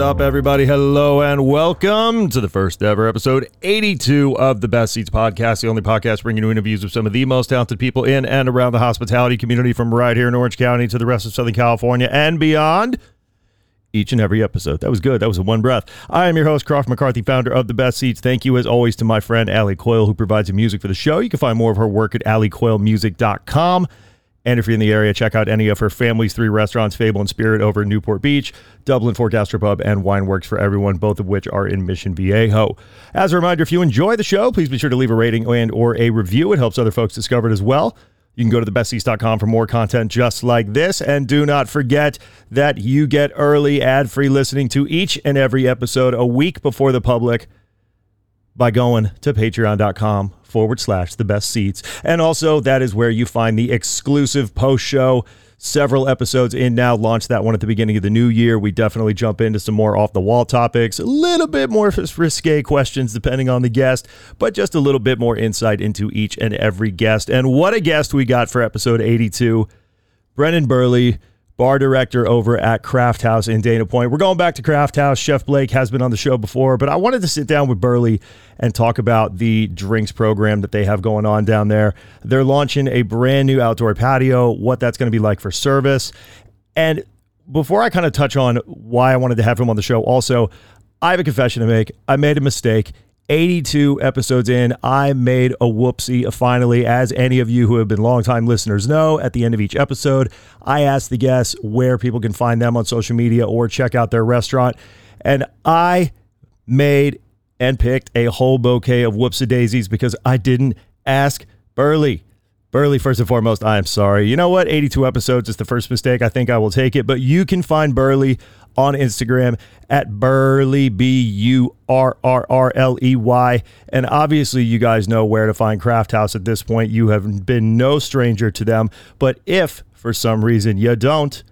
Up, everybody? Hello and welcome to the first ever episode 82 of the Best Ceats Podcast, the only podcast bringing you interviews with some of the most talented people in and around the hospitality community from right here in Orange County to the rest of Southern California and beyond. Each and every episode. That was good. That was a one breath. I am your host, Croft McCarthy, founder of The Best Ceats. Thank you, as always, to my friend Ali Coyle, who provides the music for the show. You can find more of her work at alicoylemusic.com. And if you're in the area, check out any of her family's three restaurants, Fable and Spirit over in Newport Beach, Dublin 4 Gastropub, and Wine Works for Everyone, both of which are in Mission Viejo. As a reminder, if you enjoy the show, please be sure to leave a rating and or a review. It helps other folks discover it as well. You can go to thebestceats.com for more content just like this. And do not forget that you get early ad-free listening to each and every episode a week before the public by going to patreon.com forward slash the best seats. And also, that is where you find the exclusive post show. Several episodes in now, launched that one at the beginning of the new year. We definitely jump into some more off the wall topics, a little bit more risque questions depending on the guest, but just a little bit more insight into each and every guest. And what a guest we got for episode 82 Brennan Burley bar director over at Craft House in Dana Point. We're going back to Craft House. Chef Blake has been on the show before, but I wanted to sit down with Burley and talk about the drinks program that they have going on down there. They're launching a brand new outdoor patio, what that's going to be like for service. And before I kind of touch on why I wanted to have him on the show, also, I have a confession to make. I made a mistake 82 episodes in, I made a whoopsie uh, finally. As any of you who have been longtime listeners know, at the end of each episode, I ask the guests where people can find them on social media or check out their restaurant. And I made and picked a whole bouquet of whoopsie daisies because I didn't ask Burley. Burley, first and foremost, I am sorry. You know what? 82 episodes is the first mistake. I think I will take it. But you can find Burley on Instagram at Burley, B U R R R L E Y. And obviously, you guys know where to find Craft House at this point. You have been no stranger to them. But if for some reason you don't,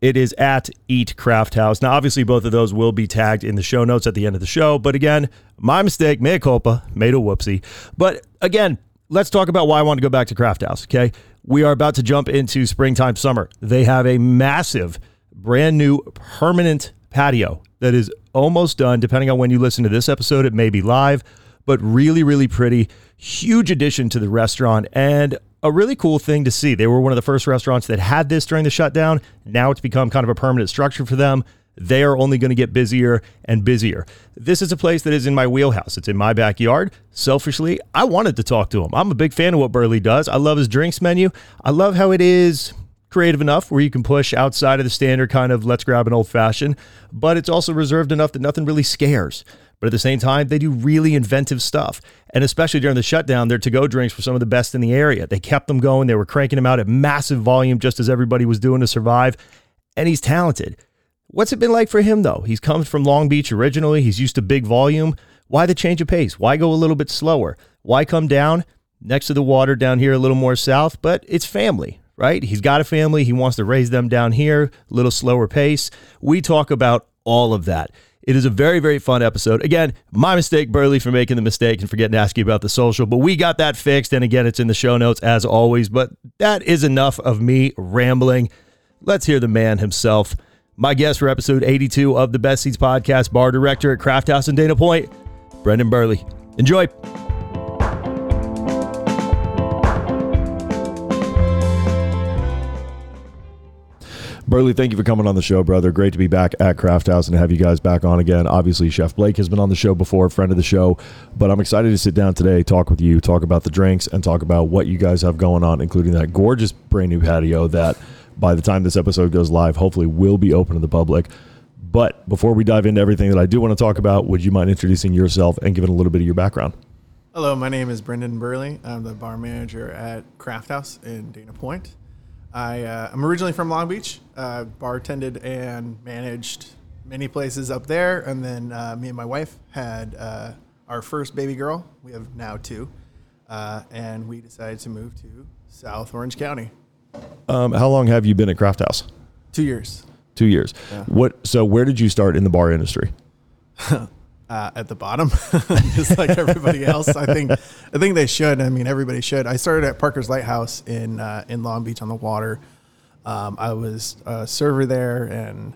it is at Eat Craft House. Now, obviously, both of those will be tagged in the show notes at the end of the show. But again, my mistake, mea culpa, made a whoopsie. But again, let's talk about why I want to go back to Craft House. Okay. We are about to jump into springtime, summer. They have a massive brand new permanent patio that is almost done. Depending on when you listen to this episode, it may be live, but really, really pretty. Huge addition to the restaurant and a really cool thing to see. They were one of the first restaurants that had this during the shutdown. Now it's become kind of a permanent structure for them. They are only going to get busier and busier. This is a place that is in my wheelhouse. It's in my backyard. Selfishly, I wanted to talk to him. I'm a big fan of what Burley does. I love his drinks menu. I love how it is creative enough where you can push outside of the standard kind of let's grab an old fashioned, but it's also reserved enough that nothing really scares. But at the same time, they do really inventive stuff. And especially during the shutdown, their to go drinks were some of the best in the area. They kept them going, they were cranking them out at massive volume, just as everybody was doing to survive. And he's talented. What's it been like for him, though? He's come from Long Beach originally, he's used to big volume. Why the change of pace? Why go a little bit slower? Why come down next to the water down here a little more south? But it's family, right? He's got a family. He wants to raise them down here, a little slower pace. We talk about all of that. It is a very, very fun episode. Again, my mistake, Burley, for making the mistake and forgetting to ask you about the social, but we got that fixed. And again, it's in the show notes as always. But that is enough of me rambling. Let's hear the man himself. My guest for episode 82 of the Best Ceats podcast, bar director at Craft House in Dana Point, Brendan Burley. Enjoy. Burley, thank you for coming on the show, brother. Great to be back at Craft House and have you guys back on again. Obviously, Chef Blake has been on the show before, friend of the show, but I'm excited to sit down today, talk with you, talk about the drinks, and talk about what you guys have going on, including that gorgeous brand new patio that by the time this episode goes live, hopefully will be open to the public. But before we dive into everything that I do want to talk about, would you mind introducing yourself and giving a little bit of your background? Hello, my name is Brendan Burley. I'm the bar manager at Craft House in Dana Point. I, uh, I'm originally from Long Beach, uh, bartended and managed many places up there. And then uh, me and my wife had uh, our first baby girl. We have now two. Uh, and we decided to move to South Orange County. Um, how long have you been at Craft House? Two years. Two years. Yeah. What? So where did you start in the bar industry? uh, at the bottom, just like everybody else. I think I think they should. I mean, everybody should. I started at Parker's Lighthouse in uh, in Long Beach on the water. Um, I was a server there, and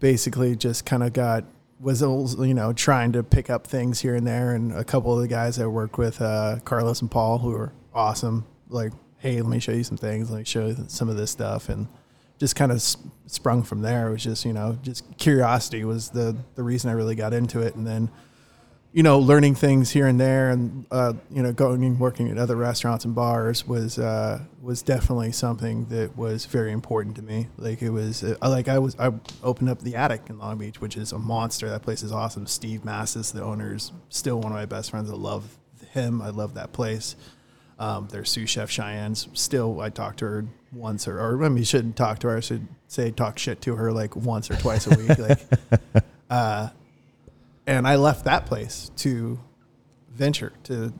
basically just kind of got was you know trying to pick up things here and there. And a couple of the guys I worked with, uh, Carlos and Paul, who were awesome. Like, hey, let me show you some things. Let me show you some of this stuff, and just kind of sprung from there. It was just, you know, just curiosity was the, the reason I really got into it. And then, you know, learning things here and there and, uh, you know, going and working at other restaurants and bars was, uh, was definitely something that was very important to me. Like it was, uh, like I was, I opened up the attic in Long Beach, which is a monster. That place is awesome. Steve Massis, the owner, is still one of my best friends. I love him. I love that place. Um, their sous chef Cheyenne's still. I talked to her once, or, or I mean, shouldn't talk to her. I should say talk shit to her like once or twice a week. like, uh, and I left that place to venture to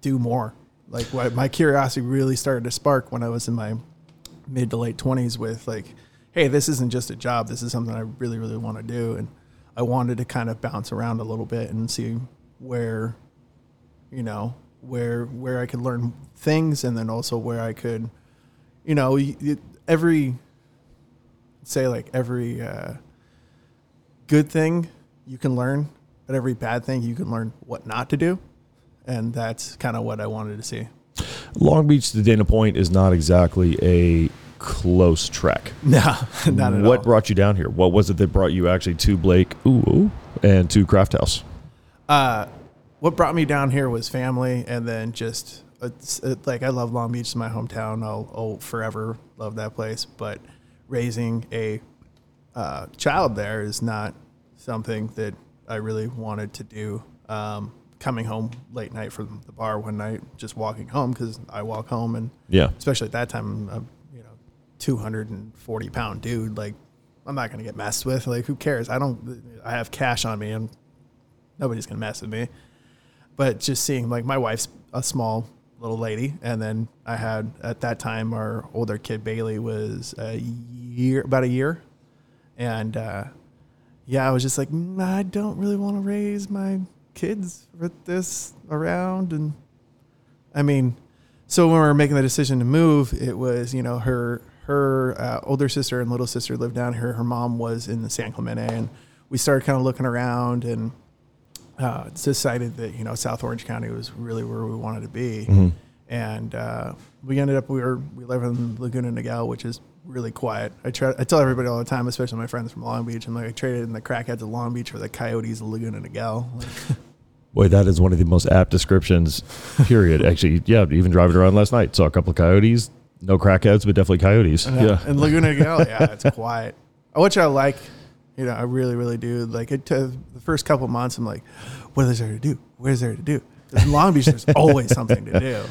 do more. Like, what my curiosity really started to spark when I was in my mid to late twenties. With like, hey, this isn't just a job. This is something I really, really want to do, and I wanted to kind of bounce around a little bit and see where, you know, where where I could learn things, and then also where I could, you know, every say like every uh, good thing you can learn, but every bad thing you can learn what not to do, and that's kind of what I wanted to see. Long Beach to Dana Point is not exactly a close trek. No, not at what all. What brought you down here? What was it that brought you actually to Blake ooh, and to Craft House? Uh, what brought me down here was family, and then just it's, it, like I love Long Beach, it's my hometown. I'll, I'll, forever love that place. But raising a uh, child there is not something that I really wanted to do. Um, coming home late night from the bar one night, just walking home because I walk home, and yeah, especially at that time, I'm you know, 240 pound dude. Like I'm not gonna get messed with. Like who cares? I don't. I have cash on me, and nobody's gonna mess with me but just seeing like my wife's a small little lady, and then I had at that time our older kid Bailey was a year, about a year, and uh, yeah, I was just like, mm, I don't really want to raise my kids with this around, and I mean, so when we were making the decision to move, it was you know her her uh, older sister and little sister lived down here. Her mom was in the San Clemente, and we started kind of looking around and uh, decided that you know South Orange County was really where we wanted to be, mm-hmm. and uh, we ended up we were we live in Laguna Niguel, which is really quiet. I try I tell everybody all the time, especially my friends from Long Beach, I'm like I traded in the crackheads of Long Beach for the coyotes of Laguna Niguel. Like, Boy, that is one of the most apt descriptions. Period. Actually, yeah, even driving around last night, saw a couple of coyotes. No crackheads, but definitely coyotes. Uh, yeah, and Laguna Niguel, yeah, it's quiet. Which I like. You know, I really, really do. Like it, the first couple months, I'm like, what is there to do? What is there to do? In Long Beach, there's always something to do.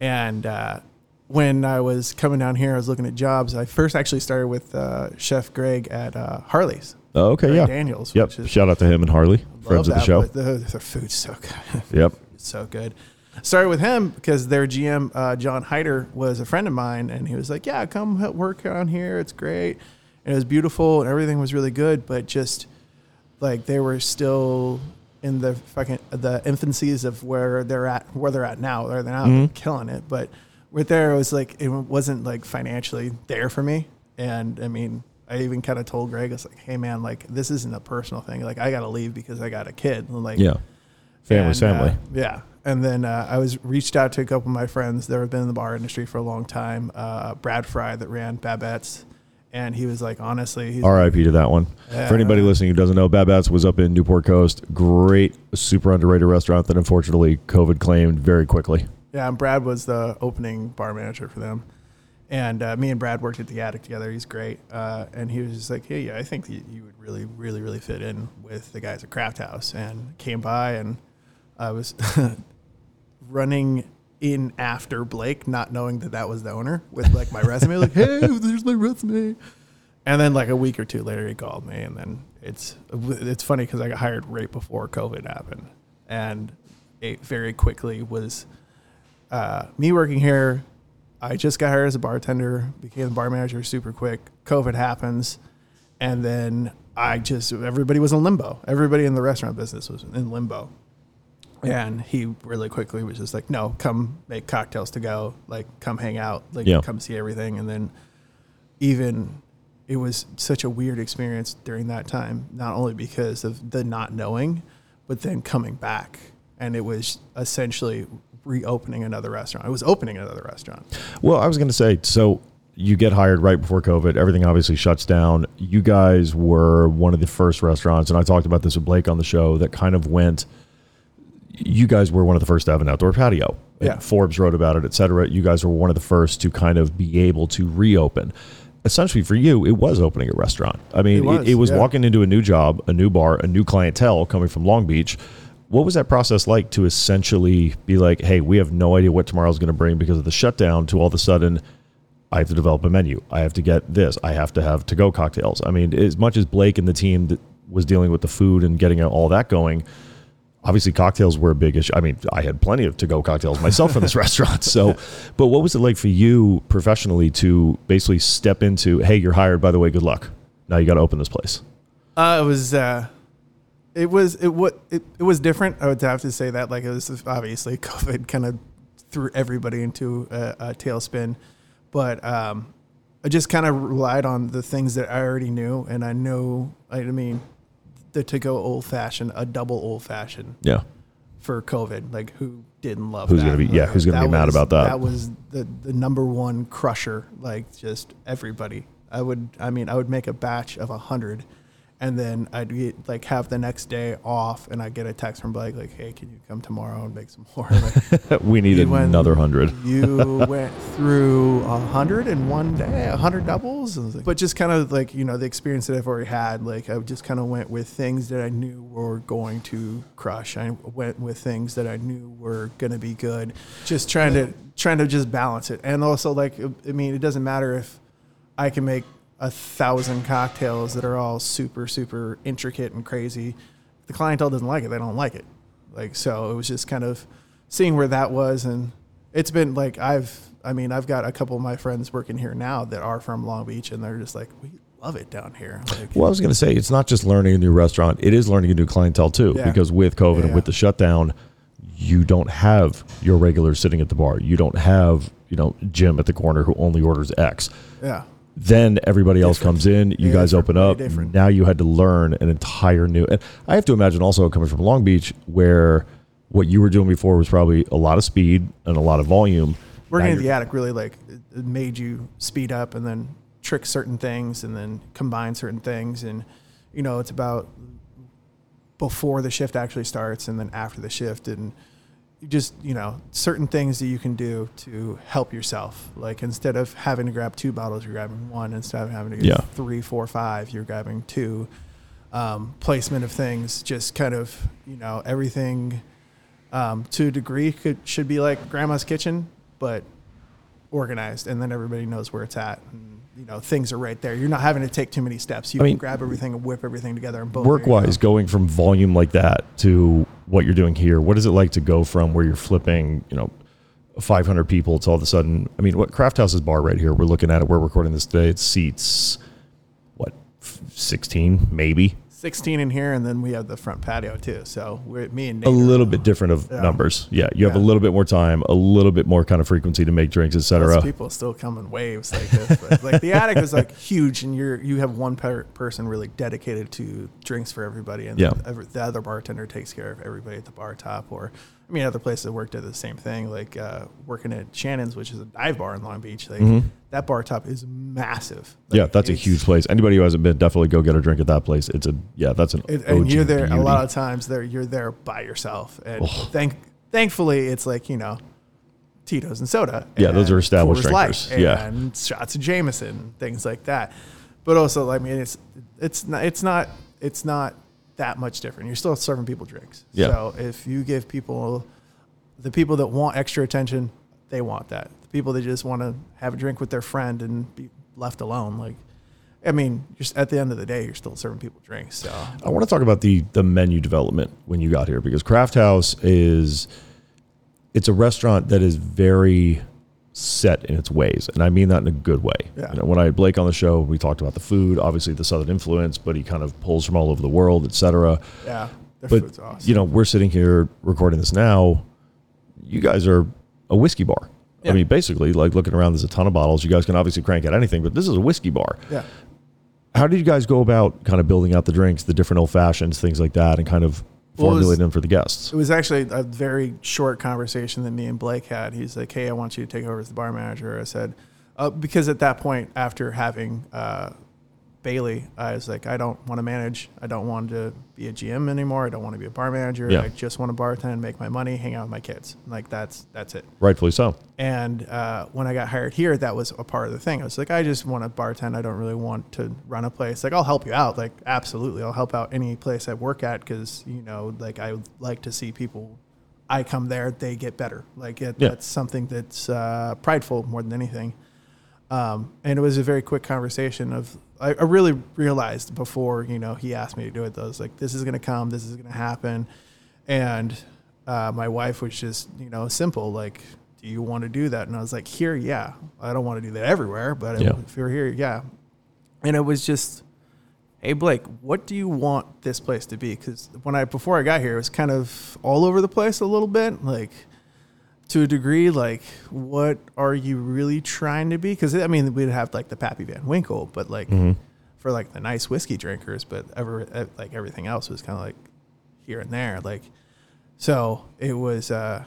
And uh, when I was coming down here, I was looking at jobs. I first actually started with uh, Chef Greg at uh, Harley's. Oh, okay, Greg yeah. Daniels. Yep. Shout out to him and Harley, friends of the show. The, the food's so good. Yep. it's so good. Started with him because their GM, uh, John Hyder, was a friend of mine, and he was like, "Yeah, come work on here. It's great." And it was beautiful and everything was really good, but just like they were still in the fucking the infancies of where they're at where they're at now. Where they're now mm-hmm. killing it, but right there it was like it wasn't like financially there for me. And I mean, I even kind of told Greg, I was like, "Hey man, like this isn't a personal thing. Like I got to leave because I got a kid." And, Like yeah, family, family. Uh, yeah. And then uh, I was reached out to a couple of my friends that have been in the bar industry for a long time. Uh, Brad Fry that ran Babette's and he was like, honestly, R.I.P. to that one. Yeah. For anybody listening who doesn't know, Babette's was up in Newport Coast. Great, super underrated restaurant that unfortunately COVID claimed very quickly. Yeah, and Brad was the opening bar manager for them, And uh, me and Brad worked at the attic together. He's great. Uh, and he was just like, hey, yeah, I think that you would really, really, really fit in with the guys at Craft House. And came by and I was running in after Blake, not knowing that that was the owner with like my resume, like, hey, there's my resume. And then like a week or two later, he called me, and then it's it's funny because I got hired right before COVID happened, and it very quickly was uh, me working here. I just got hired as a bartender, became the bar manager super quick. COVID happens, and then I just everybody was in limbo. Everybody in the restaurant business was in limbo, and he really quickly was just like, "No, come make cocktails to go. Like, come hang out. Like, Yeah. come see everything." And then even it was such a weird experience during that time, not only because of the not knowing, but then coming back. And it was essentially reopening another restaurant. It was opening another restaurant. Well, I was going to say, so you get hired right before COVID. Everything obviously shuts down. You guys were one of the first restaurants, and I talked about this with Blake on the show, that kind of went. You guys were one of the first to have an outdoor patio. And Yeah. Forbes wrote about it, et cetera. You guys were one of the first to kind of be able to reopen. Essentially, for you, it was opening a restaurant. I mean, It it was, it was yeah. walking into a new job, a new bar, a new clientele coming from Long Beach. What was that process like to essentially be like, hey, we have no idea what tomorrow's going to bring because of the shutdown, to all of a sudden, I have to develop a menu. I have to get this. I have to have to go cocktails. I mean, as much as Blake and the team was dealing with the food and getting all that going, obviously cocktails were a big issue. I mean, I had plenty of to go cocktails myself in this restaurant. So, but what was it like for you professionally to basically step into, hey, you're hired, by the way, good luck. Now you got to open this place. Uh, it was, uh, it was, it, what, it, it was different. I would have to say that. Like, it was obviously COVID kind of threw everybody into a, a tailspin. But um, I just kind of relied on the things that I already knew. And I know, I mean, the to go old fashioned, a double old fashioned Yeah. for COVID. Like, who didn't love Who's that? gonna be- yeah, who's gonna be mad was- about that? That was the, the number one crusher. Like, just everybody. I would, I mean, I would make a batch of a hundred. And then I'd get, like have the next day off, and I get a text from Blake like, "Hey, can you come tomorrow and make some more?" Like, we need another hundred. you went through a hundred in one day, a hundred doubles, and I was like- but just kind of like you know the experience that I've already had. Like I just kind of went with things that I knew were going to crush. I went with things that I knew were going to be good. Just trying to trying to just balance it, and also like I mean, it doesn't matter if I can make a thousand cocktails that are all super super intricate and crazy. If the clientele doesn't like it, they don't like it. Like so, it was just kind of seeing where that was, and it's been like I've. I mean, I've got a couple of my friends working here now that are from Long Beach, and they're just like, we love it down here. Like, Well, I was going to say it's not just learning a new restaurant; it is learning a new clientele too. Yeah. Because with COVID and Yeah. with the shutdown, you don't have your regulars sitting at the bar. You don't have you know Jim at the corner who only orders X. yeah, Then everybody else Different. comes in. You guys open up. different. Now you had to learn an entire new. And I have to imagine also coming from Long Beach, where what you were doing before was probably a lot of speed and a lot of volume. working in the attic really like made you speed up and then trick certain things and then combine certain things and you know it's about before the shift actually starts and then after the shift and just you know certain things that you can do to help yourself. Like instead of having to grab two bottles you're grabbing one. Instead of having to get Yeah. three four five you're grabbing two. Um, placement of things just kind of you know everything um, to a degree could should be like grandma's kitchen but organized and then everybody knows where it's at. And you know things are right there. You're not having to take too many steps. You I can mean, grab everything and whip everything together and boom work you go. wise going from volume like that to what you're doing here what is it like to go from where you're flipping you know 500 people to all of a sudden i mean what craft house's bar right here we're looking at it we're recording this today it seats what 16 maybe 16 in here and then we have the front patio too so we're me and a Nate are- little bit different of Yeah. numbers yeah you have a little bit more time a little bit more kind of frequency to make drinks etc people still come in waves like this but like the attic is like huge and you're you have one per- person really dedicated to drinks for everybody and Yeah. the, the other bartender takes care of everybody at the bar top or i mean other places I worked at the same thing like uh, working at shannon's which is a dive bar in long beach like Mhm. that bar top is massive yeah that's a huge place anybody who hasn't been definitely go get a drink at that place it's a yeah that's an It, and you're there a lot of times. There, you're there by yourself, and Oh. thank, thankfully, it's like you know, Tito's and soda. Yeah, those are established Coors Light drinkers. Yeah. and shots of Jameson, things like that. But also, I mean, it's it's not it's not it's not that much different. You're still serving people drinks. Yeah. So if you give people the people that want extra attention, they want that. The people that just want to have a drink with their friend and be left alone, like. I mean, just at the end of the day, you're still serving people drinks. So I want to talk about the the menu development when you got here because Craft House is it's a restaurant that is very set in its ways, and I mean that in a good way. Yeah. You know, when I had Blake on the show, we talked about the food, obviously the Southern influence, but he kind of pulls from all over the world, et cetera. yeah, their But food's awesome. you know, we're sitting here recording this now. You guys are a whiskey bar. Yeah. I mean, basically, like looking around, there's a ton of bottles. You guys can obviously crank out anything, but this is a whiskey bar. yeah. How did you guys go about kind of building out the drinks, the different old fashions, things like that, and kind of Well, it was- formulating them for the guests? It was actually a very short conversation that me and Blake had. He's like, "Hey, I want you to take over as the bar manager." I said, uh, because at that point, after having uh, Bailey, I was like, I don't want to manage. I don't want to be a GM anymore. I don't want to be a bar manager. Yeah. I just want to bartend, make my money, hang out with my kids. Like that's that's it. Rightfully so. And uh, when I got hired here, that was a part of the thing. I was like, I just want to bartend. I don't really want to run a place. Like, I'll help you out. Like, absolutely, I'll help out any place I work at because you know, like, I like to see people. I come there, they get better. Like, it, Yeah. that's something that's uh, prideful more than anything. Um, and it was a very quick conversation of I, I really realized before you know he asked me to do it. Though, I was like, this is going to come, this is going to happen, and uh, my wife was just you know simple like, do you want to do that? And I was like, here, yeah. I don't want to do that everywhere, but Yeah. if you're here, yeah. And it was just, hey Blake, what do you want this place to be? Because when I before I got here, it was kind of all over the place a little bit, like to a degree, like what are you really trying to be? Because I mean, we'd have like the Pappy Van Winkle, but like for like the nice whiskey drinkers, but ever like everything else was kind of like here and there, like so it was. uh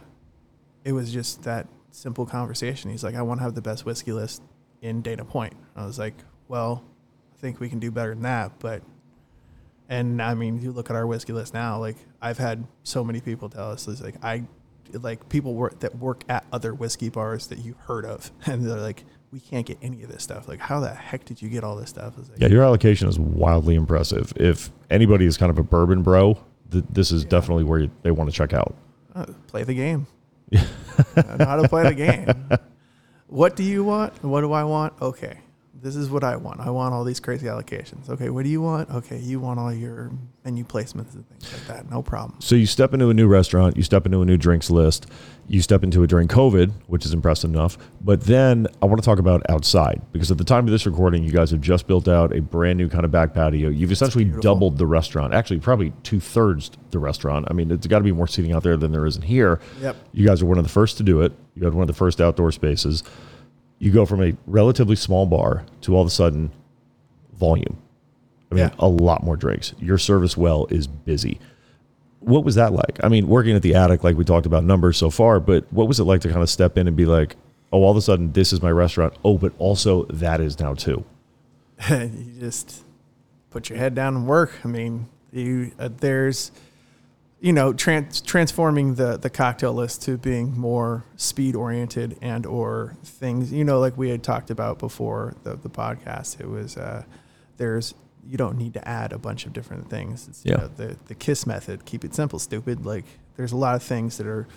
It was just that simple conversation. He's like, I want to have the best whiskey list in Dana Point. I was like, well, I think we can do better than that, but. And I mean, you look at our whiskey list now. Like I've had so many people tell us, like I, like people work that work at other whiskey bars that you've heard of, and they're like, we can't get any of this stuff. Like, how the heck did you get all this stuff? Like, Yeah, your allocation is wildly impressive. If anybody is kind of a bourbon bro, th- this is definitely where you, they want to check out. uh, play the game. I know how to play the game. What do you want? What do I want? Okay, this is what I want. I want all these crazy allocations. Okay, what do you want? Okay, you want all your menu placements and things like that. No problem. So you step into a new restaurant, you step into a new drinks list, you step into it during COVID, which is impressive enough. But then I want to talk about outside because at the time of this recording, you guys have just built out a brand new kind of back patio. You've essentially doubled the restaurant, actually, probably two thirds the restaurant. I mean, it's got to be more seating out there than there is in here. Yep. You guys are one of the first to do it. You had one of the first outdoor spaces. You go from a relatively small bar to all of a sudden volume. I mean, Yeah. a lot more drinks. Your service well is busy. What was that like? I mean, working at the attic, like we talked about numbers so far, but what was it like to kind of step in and be like, oh, all of a sudden, this is my restaurant. Oh, but also that is now too. you just put your head down and work. I mean, you uh, there's you know trans- transforming the the cocktail list to being more speed oriented and or things you know like we had talked about before the the podcast. It was uh, there's you don't need to add a bunch of different things. It's, you Yeah. know, the the kiss method, keep it simple, stupid. Like there's a lot of things that are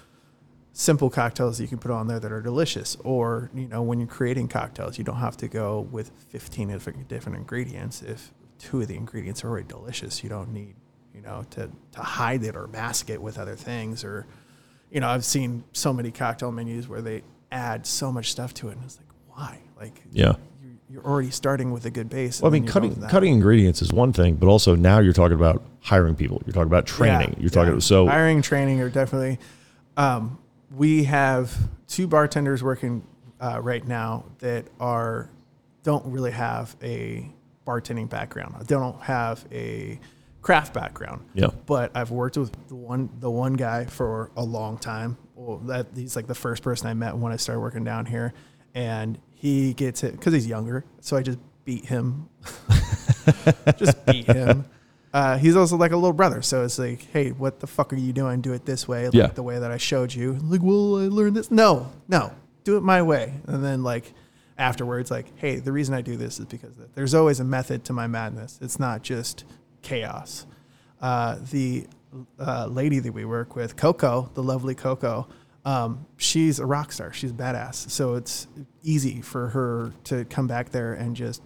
simple cocktails that you can put on there that are delicious. Or, you know, when you're creating cocktails, you don't have to go with 15 different, different ingredients. If two of the ingredients are already delicious, you don't need, you know, to, to hide it or mask it with other things. Or, you know, I've seen so many cocktail menus where they add so much stuff to it. And it's like, why? Like, Yeah. you're, you're already starting with a good base. Well, I mean, then you go cutting cutting ingredients is one thing, but also now you're talking about hiring people. You're talking about training. Yeah, you're talking yeah. so hiring, training are definitely. Um, we have two bartenders working uh, right now that are don't really have a bartending background. They don't have a craft background. Yeah. But I've worked with the one the one guy for a long time. Well, that he's like the first person I met when I started working down here, and he gets it because he's younger. So I just beat him, just beat him, uh, he's also like a little brother. So it's like, hey, what the fuck are you doing? Do it this way, like Yeah. the way that I showed you. Like, well, I learned this. No, no, do it my way. And then like afterwards, like, hey, the reason I do this is because there's always a method to my madness. It's not just chaos. Uh, the uh, lady that we work with, Coco, the lovely Coco, um, she's a rock star. She's badass. So it's easy for her to come back there and just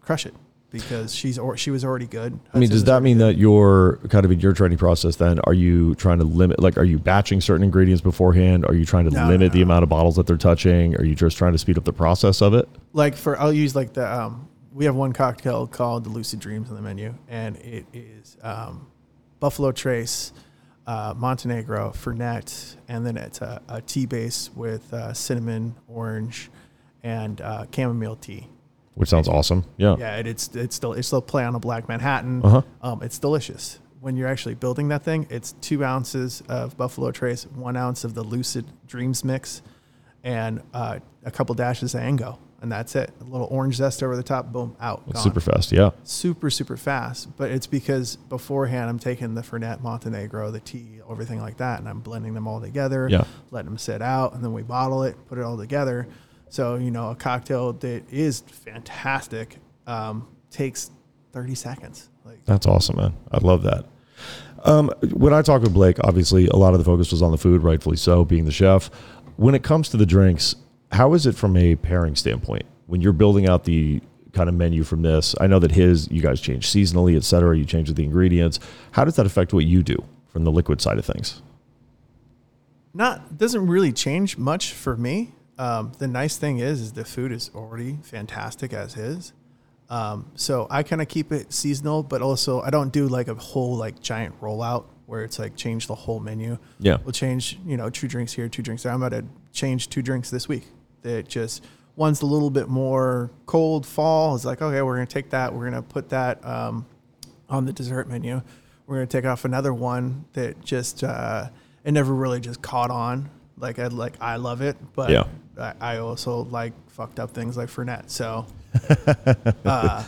crush it because she's or she was already good. I mean, does that mean that you're kind of in your training process then? Are you trying to limit, like, are you batching certain ingredients beforehand? Are you trying to No, limit no, the no. amount of bottles that they're touching? Are you just trying to speed up the process of it? like for I'll use like the um, we have one cocktail called the Lucid Dreams on the menu, and it is um, Buffalo Trace, uh, Montenegro, Fernet, and then it's a, a tea base with uh, cinnamon, orange, and uh, chamomile tea. Which sounds awesome. Yeah. Yeah, it, it's it's still it's still play on a black Manhattan. Uh-huh. Um, it's delicious. When you're actually building that thing, it's two ounces of Buffalo Trace, one ounce of the Lucid Dreams mix, and uh, a couple dashes of Ango, and that's it. A little orange zest over the top, boom, out. Super fast. Yeah. super, super fast. But it's because beforehand I'm taking the Fernet Montenegro, the tea, everything like that, and I'm blending them all together, Yeah. letting them sit out, and then we bottle it, put it all together. So you know, a cocktail that is fantastic um, takes 30 seconds. Like That's awesome, man. I love that. Um, when I talked with Blake, obviously a lot of the focus was on the food, rightfully so, being the chef. When it comes to the drinks, how is it from a pairing standpoint? When you're building out the kind of menu from this, I know that his, you guys change seasonally, et cetera. You change with the ingredients. How does that affect what you do from the liquid side of things? not doesn't really change much for me. Um, the nice thing is, is the food is already fantastic as is. Um, so I kind of keep it seasonal, but also I don't do like a whole like giant rollout where it's like change the whole menu. Yeah. We'll change, you know, two drinks here, two drinks there. I'm about to change two drinks this week. That just one's a little bit more cold fall. It's like, okay, we're gonna take that. We're gonna put that um, on the dessert menu. We're gonna take off another one that just uh, it never really just caught on. Like I like I love it, but Yeah. I, I also like fucked up things like Fernet. So uh,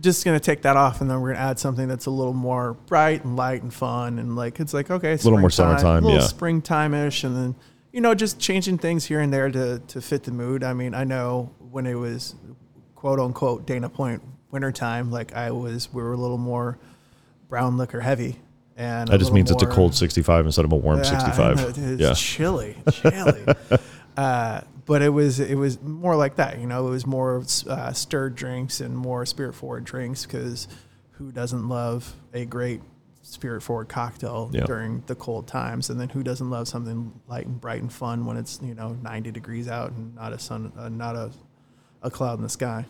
just gonna take that off, and then we're gonna add something that's a little more bright and light and fun, and like it's like okay, a little more summertime, a little yeah. springtime-ish, and then you know just changing things here and there to to fit the mood. I mean, I know when it was quote unquote Dana Point wintertime, like I was, we were a little more brown liquor heavy, and That just means it's a cold 65 instead of a warm yeah, 65. I know, It's yeah. chilly, chilly. uh, but it was it was more like that, you know. It was more uh, stirred drinks and more spirit forward drinks because who doesn't love a great spirit forward cocktail Yeah. during the cold times? And then who doesn't love something light and bright and fun when it's you know 90 degrees out and not a sun, uh, not a a cloud in the sky.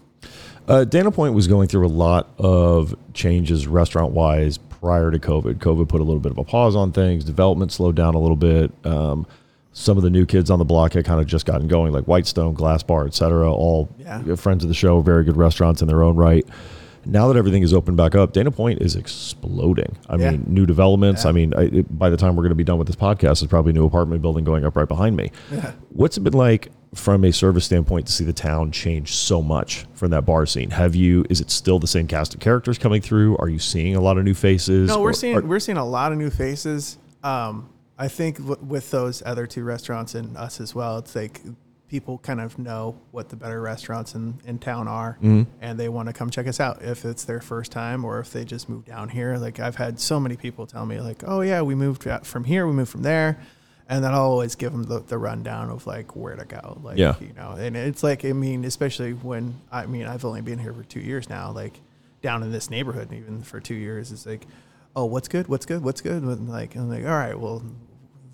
Uh, Dana Point was going through a lot of changes restaurant wise prior to COVID. COVID put a little bit of a pause on things. Development slowed down a little bit. Um, some of the new kids on the block had kind of just gotten going, like Whitestone, Glass Bar, et cetera. All Yeah. friends of the show, very good restaurants in their own right. Now that everything is open back up, Dana Point is exploding. I Yeah. mean, new developments. Yeah. I mean, I, it, by the time we're going to be done with this podcast, there's probably a new apartment building going up right behind me. Yeah. What's it been like from a service standpoint to see the town change so much from that bar scene? Have you? Is it still the same cast of characters coming through? Are you seeing a lot of new faces? No, we're Or- seeing are- we're seeing a lot of new faces. Um, I think w- with those other two restaurants and us as well, it's like people kind of know what the better restaurants in, in town are, Mm-hmm. and they want to come check us out if it's their first time or if they just moved down here. Like I've had so many people tell me, like, "Oh yeah, we moved from here, we moved from there." And then I'll always give them the, the rundown of like where to go, like Yeah. you know. And it's like I mean, especially when I mean I've only been here for two years now, like down in this neighborhood, even for two years, it's like, oh, what's good, what's good, what's good, and like I'm like, all right, well,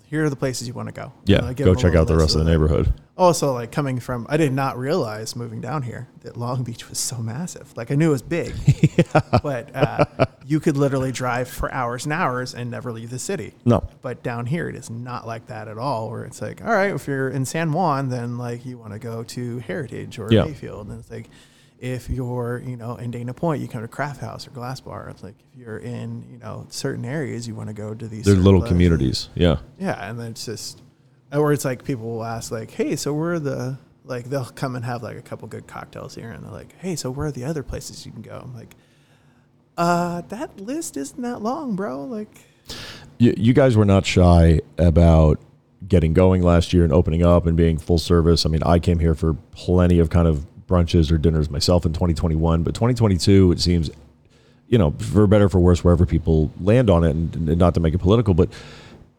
here are the places you want to go. yeah, go check out the rest of the neighborhood. Also, like coming from, I did not realize moving down here that Long Beach was so massive. Like I knew it was big, but uh, you could literally drive for hours and hours and never leave the city. No, But down here, it is not like that at all. Where it's like, all right, if you're in San Juan, then like you want to go to Heritage or Yeah. Mayfield, and it's like, if you're, you know, in Dana Point, you come to Craft House or Glass Bar. It's like if you're in, you know, certain areas, you want to go to these. they're little places. communities. Yeah, Yeah, and then it's just, or it's like people will ask like, hey, so where are the like they'll come and have like a couple good cocktails here, and they're like, hey, so where are the other places you can go? I'm like, Uh, that list isn't that long, bro. Like, you, you guys were not shy about getting going last year and opening up and being full service. I mean, I came here for plenty of kind of brunches or dinners myself in 2021, but 2022, it seems, you know, for better or for worse, wherever people land on it, and, and not to make it political, but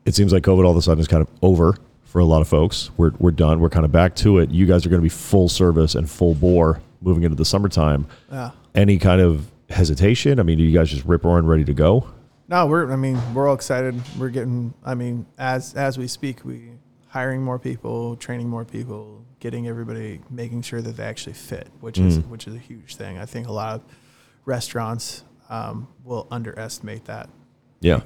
it seems like COVID all of a sudden is kind of over for a lot of folks. We're, we're done. We're kind of back to it. You guys are going to be full service and full bore moving into the summertime. yeah. Any kind of hesitation? I mean, do you guys just rip roaring ready to go? No, we're. I mean, we're all excited. We're getting. I mean, as as we speak, we hiring more people, training more people, getting everybody, making sure that they actually fit, which is Mm. which is a huge thing. I think a lot of restaurants um, will underestimate that. Yeah.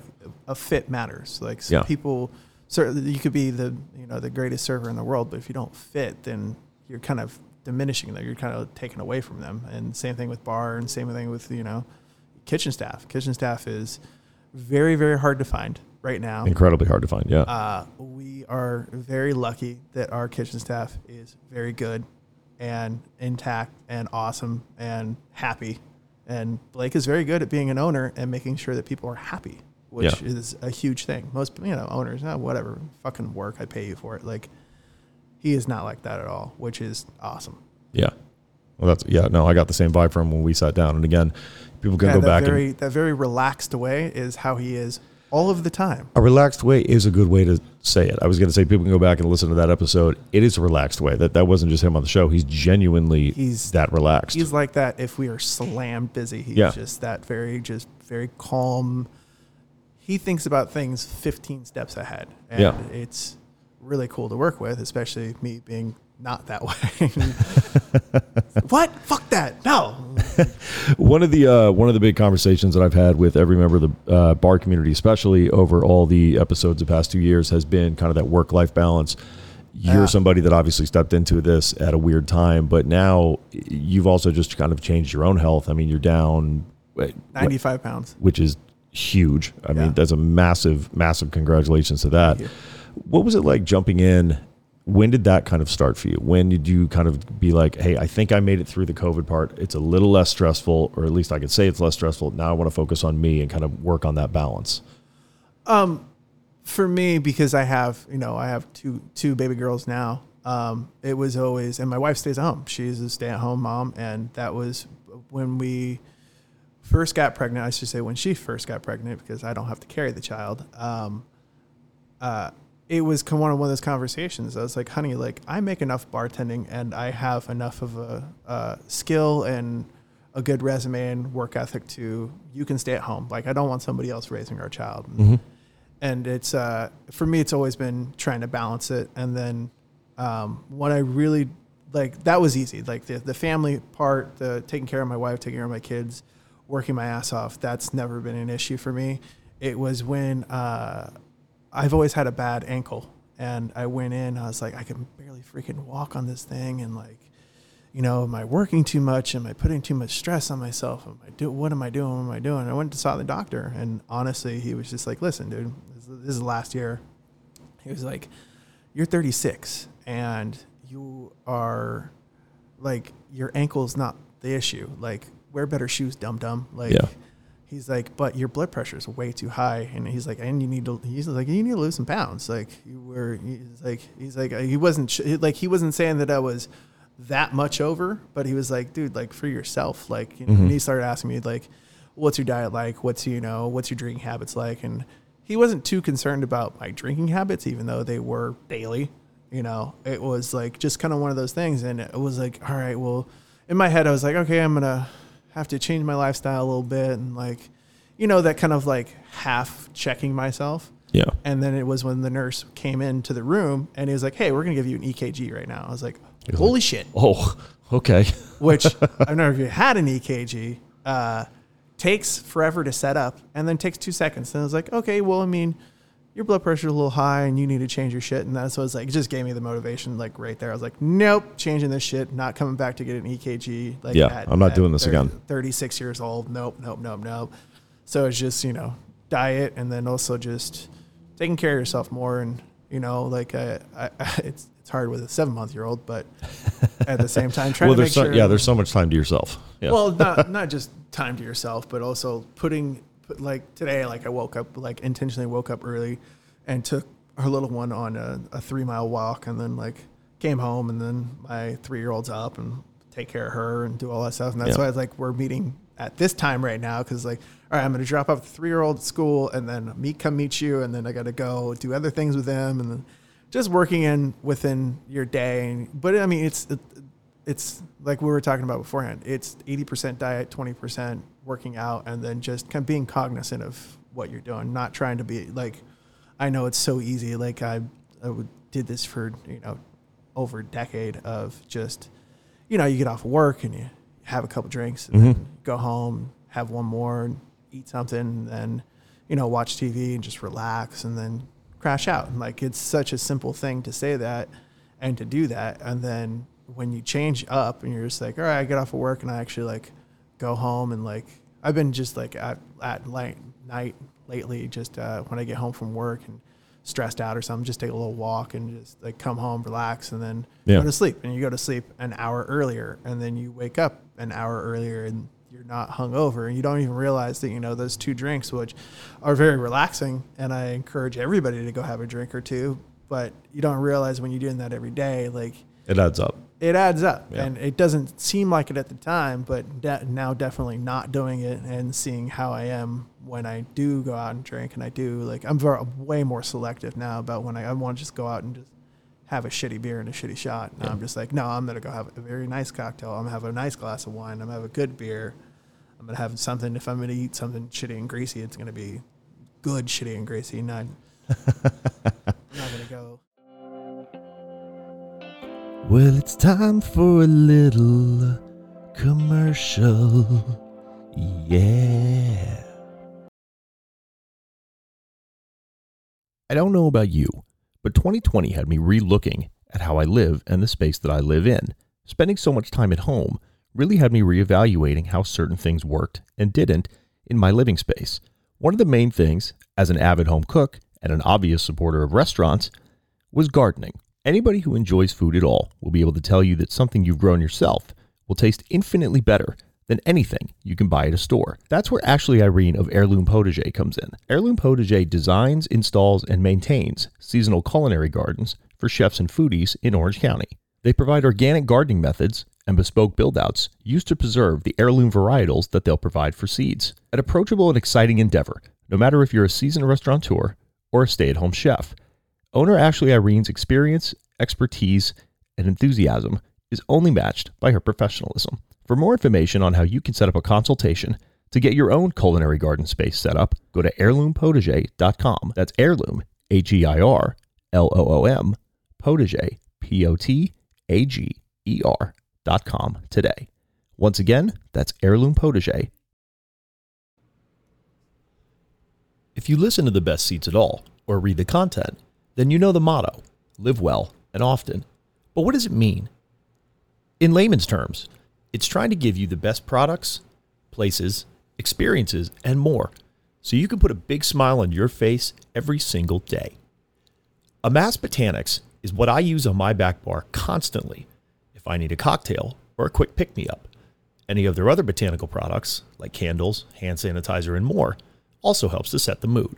A fit matters. Like so Yeah. people, certainly you could be the you know the greatest server in the world, but if you don't fit, then you're kind of diminishing them. You're kind of taken away from them. And same thing with bar, and same thing with you know kitchen staff. Kitchen staff is very very hard to find right now. Incredibly hard to find. Yeah. Uh, we are very lucky that our kitchen staff is very good and intact and awesome and happy. And Blake is very good at being an owner and making sure that people are happy, which Yeah. is a huge thing. Most you know owners, oh, whatever, fucking work, I pay you for it. Like he is not like that at all, which is awesome. Yeah. Well, that's yeah. No, I got the same vibe from when we sat down. And again, people can Yeah, go back very and that very relaxed way is how he is all of the time. a relaxed way is a good way to say it. I was going to say people can go back and listen to that episode. It is a relaxed way. That that wasn't just him on the show. He's genuinely He's- that relaxed. He's like that if we are slammed busy. He's Yeah. just that very, just very calm. He thinks about things 15 steps ahead. And Yeah. it's really cool to work with, especially me being not that way. what? Fuck that. No. one of the uh, one of the big conversations that I've had with every member of the uh, bar community, especially over all the episodes the past two years, has been kind of that work life balance. You're Yeah. somebody that obviously stepped into this at a weird time, but now you've also just kind of changed your own health. I mean, you're down, what- 95 pounds. which is huge. I Yeah. mean, that's a massive, massive congratulations to that. What was it like jumping in? When did that kind of start for you? When did you kind of be like, hey, I think I made it through the COVID part. It's a little less stressful, or at least I could say it's less stressful. Now I want to focus on me and kind of work on that balance. Um, for me because I have you know I have two two baby girls now. Um, it was always and my wife stays at home. She's a stay at home mom, and that was when we first got pregnant. I should say when she first got pregnant because I don't have to carry the child. Um, uh, it was kind of one of one of those conversations. I was like, honey, like I make enough bartending and I have enough of a, uh skill and a good resume and work ethic to you can stay at home. Like I don't want somebody else raising our child. And it's uh, for me it's always been trying to balance it. And then um, when i really like that was easy. Like the, the family part the taking care of my wife taking care of my kids working my ass off that's never been an issue for me. It was when uh, i've always had a bad ankle and i went in i was like i can barely freaking walk on this thing and like you know, am I working too much? Am I putting too much stress on myself? Am I do what am I doing? What am I doing? I went to saw the doctor, and honestly, he was just like, "Listen, dude, this, this is last year." He was like, "You're 36, and you are like your ankle's not the issue. Like, wear better shoes, dum dum." Like, Yeah. He's like, "But your blood pressure is way too high," and he's like, "And you need to." He's like, "You need to lose some pounds." Like, you were. He's like, he's like, uh, he wasn't like he wasn't saying that I was that much over, but he was like, dude, like for yourself, like, you know, and mm-hmm. he started asking me like, what's your diet like? What's, you know, what's your drinking habits like? And he wasn't too concerned about my drinking habits, even though they were daily, you know, it was like just kind of one of those things. And it was like, all right, well, in my head, I was like, okay, I'm going to have to change my lifestyle a little bit. And like, you know, that kind of like half checking myself. Yeah. And then it was when the nurse came into the room and he was like, hey, we're going to give you an EKG right now. I was like, was holy shit Oh, okay. which I've never even had an EKG, uh, takes forever to set up and then takes two seconds. And I was like, okay, well, I mean, your blood pressure is a little high and you need to change your shit. And that's what was like, it just gave me the motivation, like right there. I was like, nope, changing this shit, not coming back to get an EKG. Like, Yeah, I'm not doing this 30 again. 36 years old. Nope, nope, nope, nope. So it's just, you know, diet and then also just taking care of yourself more. And, you know, like, I, I, it's, it's hard with a seven month year old, but at the same time, trying well, to make so, sure. yeah, there's so much time to yourself. Yeah. Well, not not just time to yourself, but also putting put, like today, like I woke up like intentionally woke up early, and took our little one on a, a three mile walk, and then like came home, and then my three year old's up and take care of her and do all that stuff, and that's Yeah. why like we're meeting at this time right now because like all right, I'm gonna drop off the three year old at school, and then meet come meet you, and then I got to go do other things with them, and then just working in within your day. But I mean, it's it's like we were talking about beforehand. It's 80% diet, 20% working out, and then just kind of being cognizant of what you're doing, not trying to be like, I know it's so easy. Like I, I did this for, you know, over a decade of just, you know, you get off work and you have a couple drinks and mm-hmm. then go home, have one more and eat something, and then, you know, watch TV and just relax and then crash out. And like, it's such a simple thing to say that and to do that. And then when you change up and you're just like, all right, I get off of work and I actually like go home and like, I've been just like at, at late night lately, just uh, when I get home from work and stressed out or something, just take a little walk and just like come home, relax, and then Yeah. go to sleep. And you go to sleep an hour earlier, and then you wake up an hour earlier, and you're not hungover, and you don't even realize that you know those two drinks, which are very relaxing. And I encourage everybody to go have a drink or two, but you don't realize when you're doing that every day, like it adds up. It adds up. Yeah. and it doesn't seem like it at the time but de- now definitely not doing it and seeing how i am when i do go out and drink and i do like i'm very, way more selective now about when i, I want to just go out and just have a shitty beer and a shitty shot. And i'm just like no i'm gonna go have a very nice cocktail. I'm gonna have a nice glass of wine. I'm gonna have a good beer. I'm gonna have something if i'm gonna eat something shitty and greasy it's gonna be good shitty and greasy not Well, it's time for a little commercial. Yeah. I don't know about you, but 2020 had me re-looking at how I live and the space that I live in. Spending so much time at home really had me reevaluating how certain things worked and didn't in my living space. One of the main things, as an avid home cook and an obvious supporter of restaurants, was gardening. Anybody who enjoys food at all will be able to tell you that something you've grown yourself will taste infinitely better than anything you can buy at a store. That's where Ashley Irene of Heirloom Potager comes in. Heirloom Potager designs, installs, and maintains seasonal culinary gardens for chefs and foodies in Orange County. They provide organic gardening methods and bespoke build-outs used to preserve the heirloom varietals that they'll provide for seeds. An approachable and exciting endeavor, no matter if you're a seasoned restaurateur or a stay-at-home chef. Owner Ashley Irene's experience, expertise, and enthusiasm is only matched by her professionalism. For more information on how you can set up a consultation to get your own culinary garden space set up, go to heirloompotager.com. That's heirloom, H E I R L O O M, potager, P O T A G E R dot com today. Once again, that's heirloom potager. If you listen to the Best Ceats at all, or read the content, then you know the motto live well and often. But what does it mean? In layman's terms, it's trying to give you the best products, places, experiences, and more so you can put a big smile on your face every single day. Amass Botanics is what I use on my back bar constantly if I need a cocktail or a quick pick me up. Any of their other botanical products, like candles, hand sanitizer, and more, also helps to set the mood.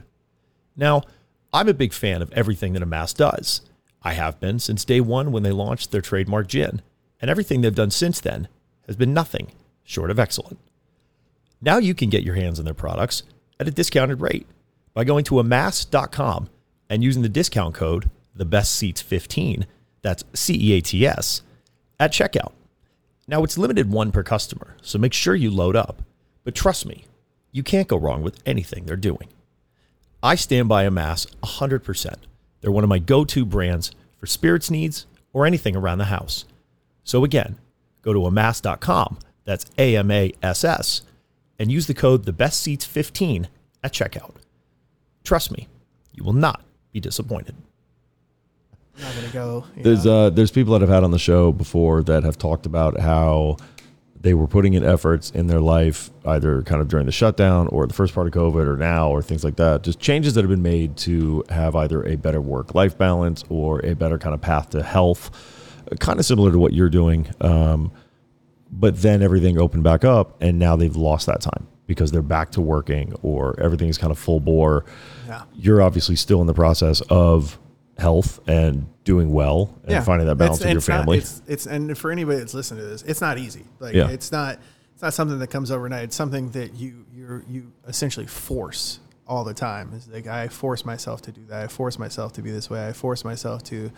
Now, I'm a big fan of everything that Amass does. I have been since day one when they launched their trademark gin, and everything they've done since then has been nothing short of excellent. Now you can get your hands on their products at a discounted rate by going to amass.com and using the discount code the Best Ceats 15 that's C E A T S at checkout. Now it's limited one per customer, so make sure you load up. But trust me, you can't go wrong with anything they're doing. I stand by Amass 100%. They're one of my go-to brands for spirits needs or anything around the house. So again, go to amass.com, that's A M A S S, and use the code the Best Ceats 15 at checkout. Trust me, you will not be disappointed. i'm not gonna go There's uh there's people that I've had on the show before that have talked about how they were putting in efforts in their life, either kind of during the shutdown or the first part of COVID or now or things like that. Just changes that have been made to have either a better work life balance or a better kind of path to health, kind of similar to what you're doing. Um, but then everything opened back up, and now they've lost that time because they're back to working or everything's kind of full bore. Yeah. You're obviously still in the process of health and doing well and finding that balance It's- with your it's not- family. it's it's and for anybody that's listening to this, it's not easy. Like Yeah. it's not it's not something that comes overnight. It's something that you you you essentially force all the time. It's like I force myself to do that. I force myself to be this way. I force myself to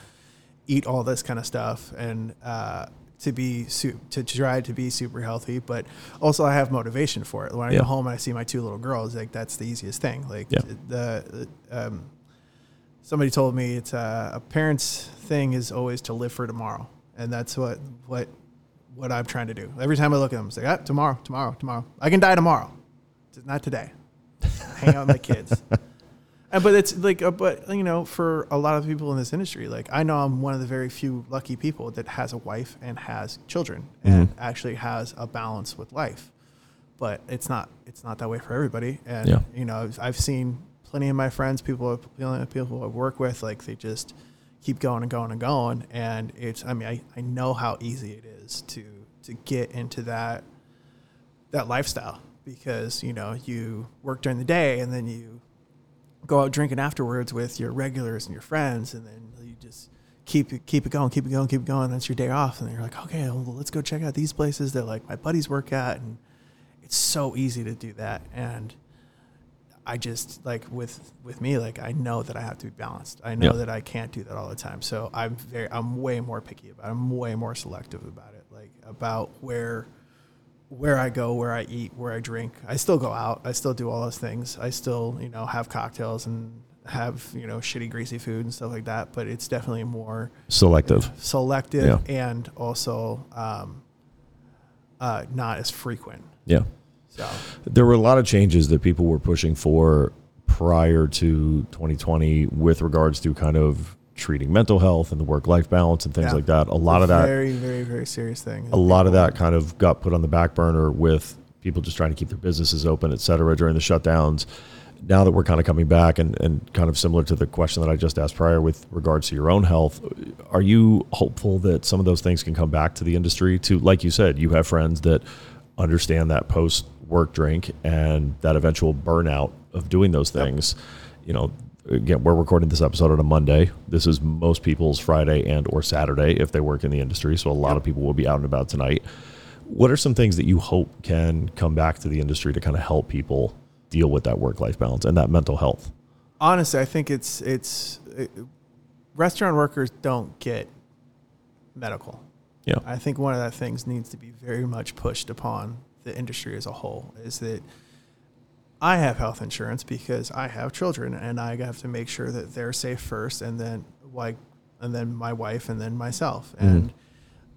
eat all this kind of stuff and uh, to be su- to try to be super healthy. But also I have motivation for it. When I Yeah. go home and I see my two little girls, like that's the easiest thing. Like Yeah. the um, somebody told me it's uh, a parent's thing is always to live for tomorrow, and that's what what what I'm trying to do. Every time I look at them, it's like, ah, tomorrow, tomorrow, tomorrow. I can die tomorrow, just not today. Hang out with my kids. And, but it's like, uh, but you know, for a lot of people in this industry, like I know I'm one of the very few lucky people that has a wife and has children and actually has a balance with life. But it's not, it's not that way for everybody. And Yeah. you know, I've, I've seen plenty of my friends, people, people I work with, like they just keep going and going and going. And it's, I mean, I, I know how easy it is to to get into that that lifestyle because you know you work during the day and then you go out drinking afterwards with your regulars and your friends, and then you just keep it, keep it going, keep it going, keep it going. That's your day off, and then you're like, okay, well, let's go check out these places that like my buddies work at, and it's so easy to do that. And I just like with with me, like I know that I have to be balanced. I know that I can't do that all the time. So I'm very, I'm way more picky about. it. I'm way more selective about it, like about where where I go, where I eat, where I drink. I still go out. I still do all those things. I still, you know, have cocktails and have, you know, shitty greasy food and stuff like that. But it's definitely more Selective. selective Yeah. and also um, uh, not as frequent. Yeah. So There were a lot of changes that people were pushing for prior to 2020 with regards to kind of treating mental health and the work life balance and things Yeah. like that. A lot of that very, very, very serious thing. a lot of that kind of got put on the back burner with people just trying to keep their businesses open, et cetera, during the shutdowns. Now that we're kind of coming back and, and kind of similar to the question that I just asked prior with regards to your own health, are you hopeful that some of those things can come back to the industry to, like you said, you have friends that understand that post work drink and that eventual burnout of doing those things. You know, again, we're recording this episode on a Monday. This is most people's Friday and or Saturday if they work in the industry. So a lot of people will be out and about tonight. What are some things that you hope can come back to the industry to kind of help people deal with that work life balance and that mental health? honestly, I think it's it's it, restaurant workers don't get medical. Yeah. I think one of the things needs to be very much pushed upon the industry as a whole is that I have health insurance because I have children and I have to make sure that they're safe first and then like and then my wife and then myself. Mm-hmm. And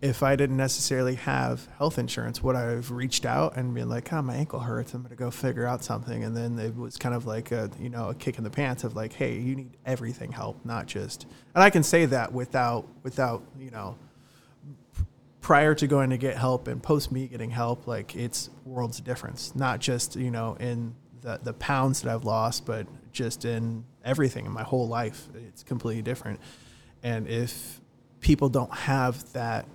if I didn't necessarily have health insurance, would I have reached out and been like, "Oh, my ankle hurts. I'm going to go figure out something." And then it was kind of like a, you know, a kick in the pants of like, "Hey, you need everything help, not just." And I can say that without without, you know, prior to going to get help and post me getting help, like it's worlds difference. Not just, you know, in the the pounds that I've lost, but just in everything in my whole life. It's completely different. And if people don't have that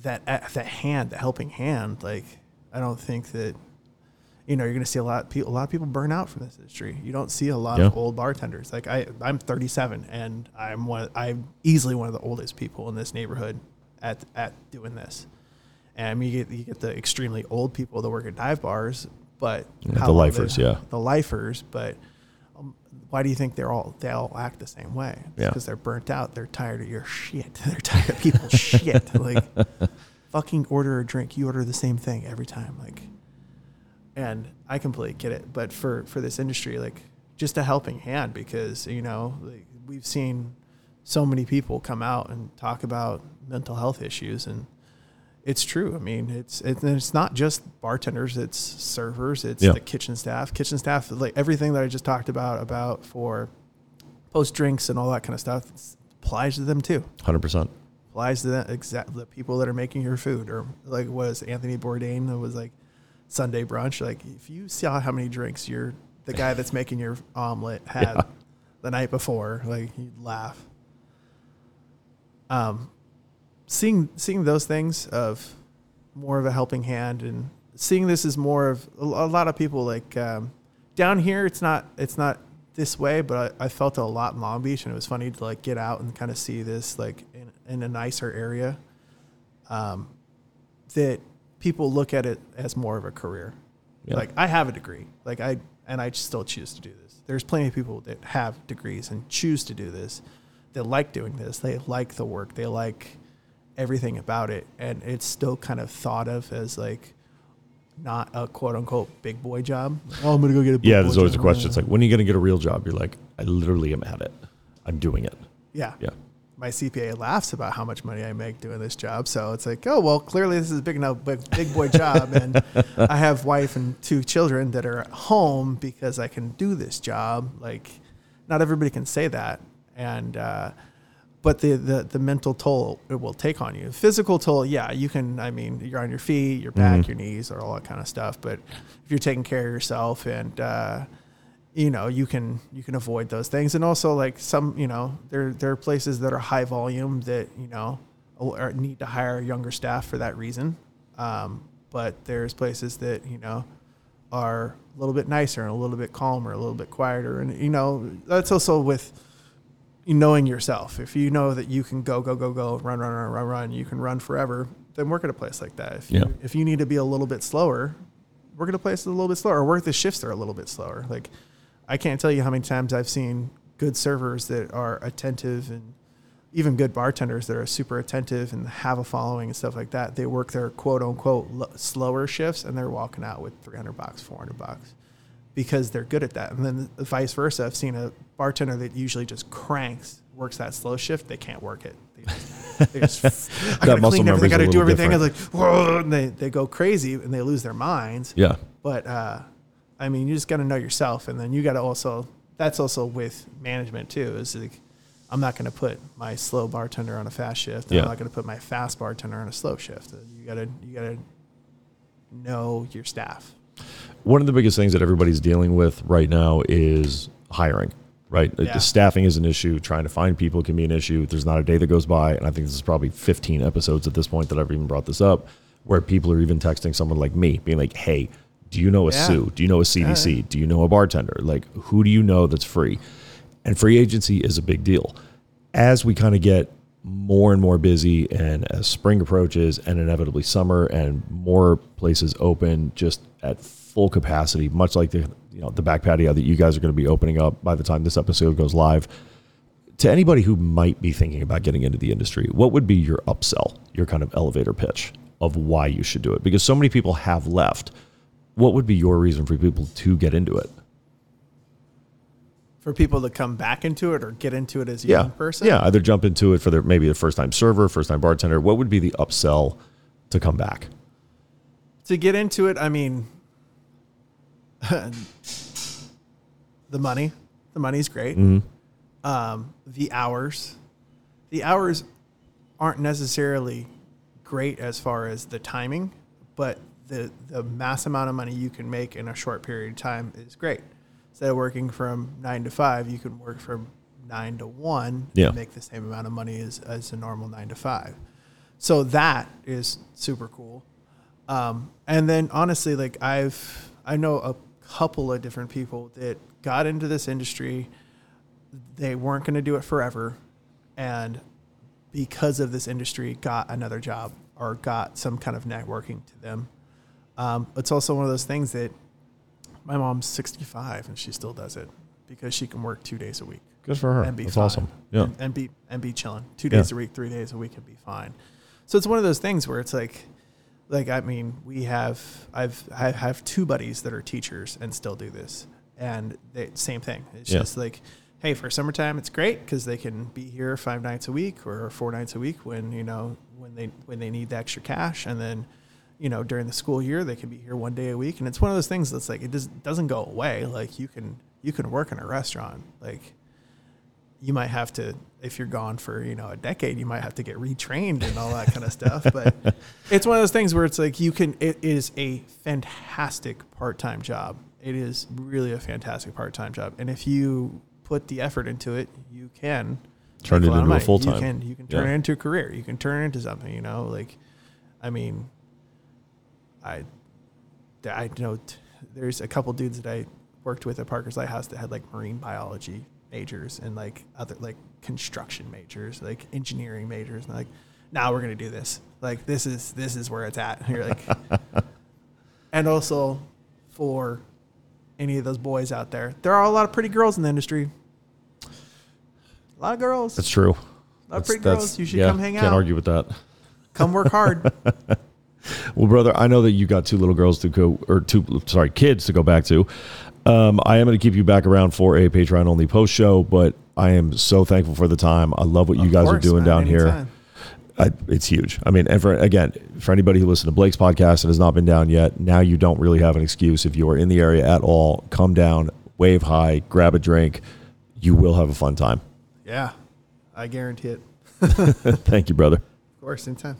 that that hand, the helping hand, like I don't think that you know you're going to see a lot of people. A lot of people burn out from this industry. You don't see a lot of old bartenders. Like I, I'm 37, and I'm one. I'm easily one of the oldest people in this neighborhood at at doing this. And you get you get the extremely old people that work at dive bars, but Yeah, the lifers, they- yeah. the lifers. But um, why do you think they're all they all act the same way? Yeah. because they're burnt out. They're tired of your shit. They're tired of people's shit. Like fucking order a drink. You order the same thing every time. Like, and I completely get it. But for for this industry, like, just a helping hand because you know like, we've seen so many people come out and talk about mental health issues and. It's true. I mean, it's it, and it's not just bartenders. It's servers. It's Yeah. the kitchen staff. Kitchen staff, like everything that I just talked about about for post drinks and all that kind of stuff, it's, applies to them too. Hundred percent. applies to the exact the people that are making your food, or like was Anthony Bourdain that was like Sunday brunch. Like if you saw how many drinks you're the guy that's making your omelet had Yeah. the night before, like you'd laugh. Um, seeing seeing those things of more of a helping hand and seeing this as more of a, a lot of people like um, down here it's not it's not this way but I, I felt it a lot in long beach and it was funny to like get out and kind of see this like in, in a nicer area um, that people look at it as more of a career Yeah. like i have a degree like i and i still choose to do this there's plenty of people that have degrees and choose to do this They like doing this they like the work they like everything about it and it's still kind of thought of as like not a quote unquote big boy job oh i'm gonna go get a big Yeah, boy there's always a question. It's like, when are you going to get a real job? You're like, I literally am at it. I'm doing it. yeah Yeah. My CPA laughs about how much money I make doing this job. So it's like, oh well, clearly this is a big enough big, big boy job, and I have wife and two children that are at home because I can do this job. Like, not everybody can say that, and uh, but the, the the mental toll it will take on you. Physical toll, yeah, you can. I mean, you're on your feet, your back, Mhm. your knees, or all that kind of stuff. But if you're taking care of yourself and uh, you know you can you can avoid those things. And also like some you know there there are places that are high volume that you know or need to hire younger staff for that reason. Um, but there's places that you know are a little bit nicer and a little bit calmer a little bit quieter. And you know that's also with knowing yourself. If you know that you can go go go go run run run run run you can run forever then work at a place like that. If you if you need to be a little bit slower work at a place that's a little bit slower or work the shifts that are a little bit slower. Like I can't tell you how many times I've seen good servers that are attentive and even good bartenders that are super attentive and have a following and stuff like that. They work their quote unquote lo- slower shifts and they're walking out with 300 bucks, 400 bucks because they're good at that. And then vice versa. I've seen a bartender that usually just cranks, works that slow shift. They can't work it. They just, they just I gotta muscle clean everything, gotta do everything. I was like, whoa, and they, they go crazy and they lose their minds. Yeah. But uh, I mean, you just got to know yourself, and then you got to also. That's also with management too. Is like, I'm not going to put my slow bartender on a fast shift. Yeah. I'm not going to put my fast bartender on a slow shift. Uh, you gotta you gotta know your staff. One of the biggest things that everybody's dealing with right now is hiring, right? Yeah. The staffing is an issue. Trying to find people can be an issue. There's not a day that goes by, and I think this is probably 15 episodes at this point that I've even brought this up, where people are even texting someone like me, being like, "Hey, do you know a Yeah. sous? Do you know a uh-huh. CDC? Do you know a bartender? Like, who do you know that's free?" And free agency is a big deal. As we kind of get more and more busy, and as spring approaches, and inevitably summer, and more places open just at full capacity, much like the you know the back patio that you guys are going to be opening up by the time this episode goes live. To anybody who might be thinking about getting into the industry, what would be your upsell, your kind of elevator pitch of why you should do it? Because so many people have left. What would be your reason for people to get into it? For people to come back into it or get into it as a yeah, young person. Yeah, either jump into it for their maybe the first time server, first time bartender. What would be the upsell to come back? to get into it, I mean, the money, the money's great. Um, the hours, the hours aren't necessarily great as far as the timing, but the the mass amount of money you can make in a short period of time is great. Instead of working from nine to five, you can work from nine to one Yeah. and make the same amount of money as, as a normal nine to five. So that is super cool. Um, and then honestly, like I've I know a couple of different people that got into this industry. They weren't going to do it forever, and because of this industry, got another job or got some kind of networking to them. Um, it's also one of those things that my mom's 65 and she still does it because she can work two days a week Good for her. and be That's fine. awesome. Yeah. And, and be and be chilling. Two Yeah. days a week, three days a week and be fine. So it's one of those things where it's like like I mean, we have I've I have two buddies that are teachers and still do this. And they same thing. It's Yeah. just like hey, for summertime it's great because they can be here five nights a week or four nights a week when, you know, when they when they need the extra cash and then you know, during the school year, they can be here one day a week, and it's one of those things that's like it just doesn't go away. Like you can you can work in a restaurant, like you might have to if you're gone for you know a decade you might have to get retrained and all that kind of stuff but it's one of those things where it's like you can it is a fantastic part-time job it is really a fantastic part-time job and if you put the effort into it you can Turn it into a money. full-time. you can you can turn Yeah. it into a career you can turn it into something you know like i mean i i know t- there's a couple dudes that i worked with at parker's lighthouse that had like marine biology majors and like other like construction majors like engineering majors and like now we're gonna do this like this is this is where it's at and you're like and also for any of those boys out there there are a lot of pretty girls in the industry a lot of girls That's true. a lot of pretty girls you should yeah, come hang out. Can't argue with that. come work hard Well, brother, I know that you got two little girls to go, or two, sorry, kids to go back to. Um, I am going to keep you back around for a Patreon only post show, but I am so thankful for the time. I love what you Of guys are doing man, down here. I, it's huge. I mean, and for, again, for anybody who listened to Blake's podcast and has not been down yet, now you don't really have an excuse. If you are in the area at all, come down, wave hi, grab a drink. You will have a fun time. yeah i guarantee it Thank you, brother. of course anytime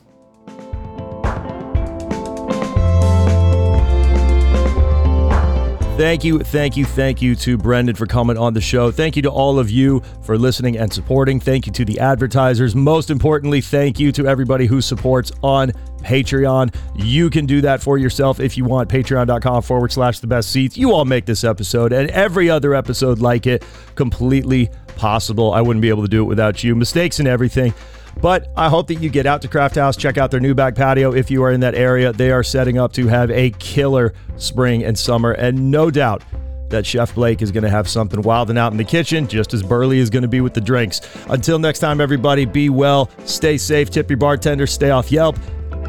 Thank you, thank you, thank you to Brendan for coming on the show. Thank you to all of you for listening and supporting. Thank you to the advertisers. Most importantly, thank you to everybody who supports on Patreon. You can do that for yourself if you want. Patreon.com forward slash the Best Ceats. You all make this episode and every other episode like it completely possible. I wouldn't be able to do it without you. Mistakes and everything. But I hope that you get out to Craft House, check out their new back patio if you are in that area. They are setting up to have a killer spring and summer, and no doubt that Chef Blake is going to have something wild and out in the kitchen, just as Burley is going to be with the drinks. Until next time, everybody, be well, stay safe, tip your bartender, stay off Yelp.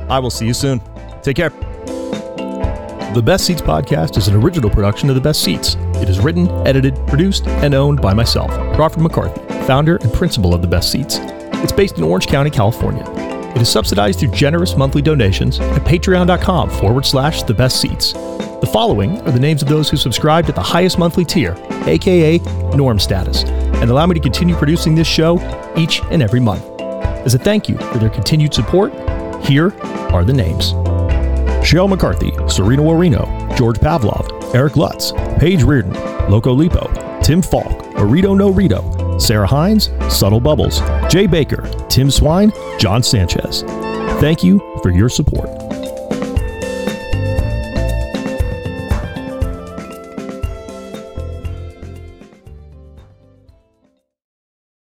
I will see you soon. Take care. The Best Ceats podcast is an original production of The Best Ceats. It is written, edited, produced, and owned by myself, Crawford McCarthy, founder and principal of The Best Ceats. It's based in Orange County, California. It is subsidized through generous monthly donations at patreon.com forward slash the Best Ceats. The following are the names of those who subscribed at the highest monthly tier, aka norm status, and allow me to continue producing this show each and every month. As a thank you for their continued support, here are the names. Shale McCarthy, Serena Warino, George Pavlov, Eric Lutz, Paige Reardon, Loco Lipo, Tim Falk, Arito No Rito, Sarah Hines, Subtle Bubbles, Jay Baker, Tim Swine, John Sanchez. Thank you for your support.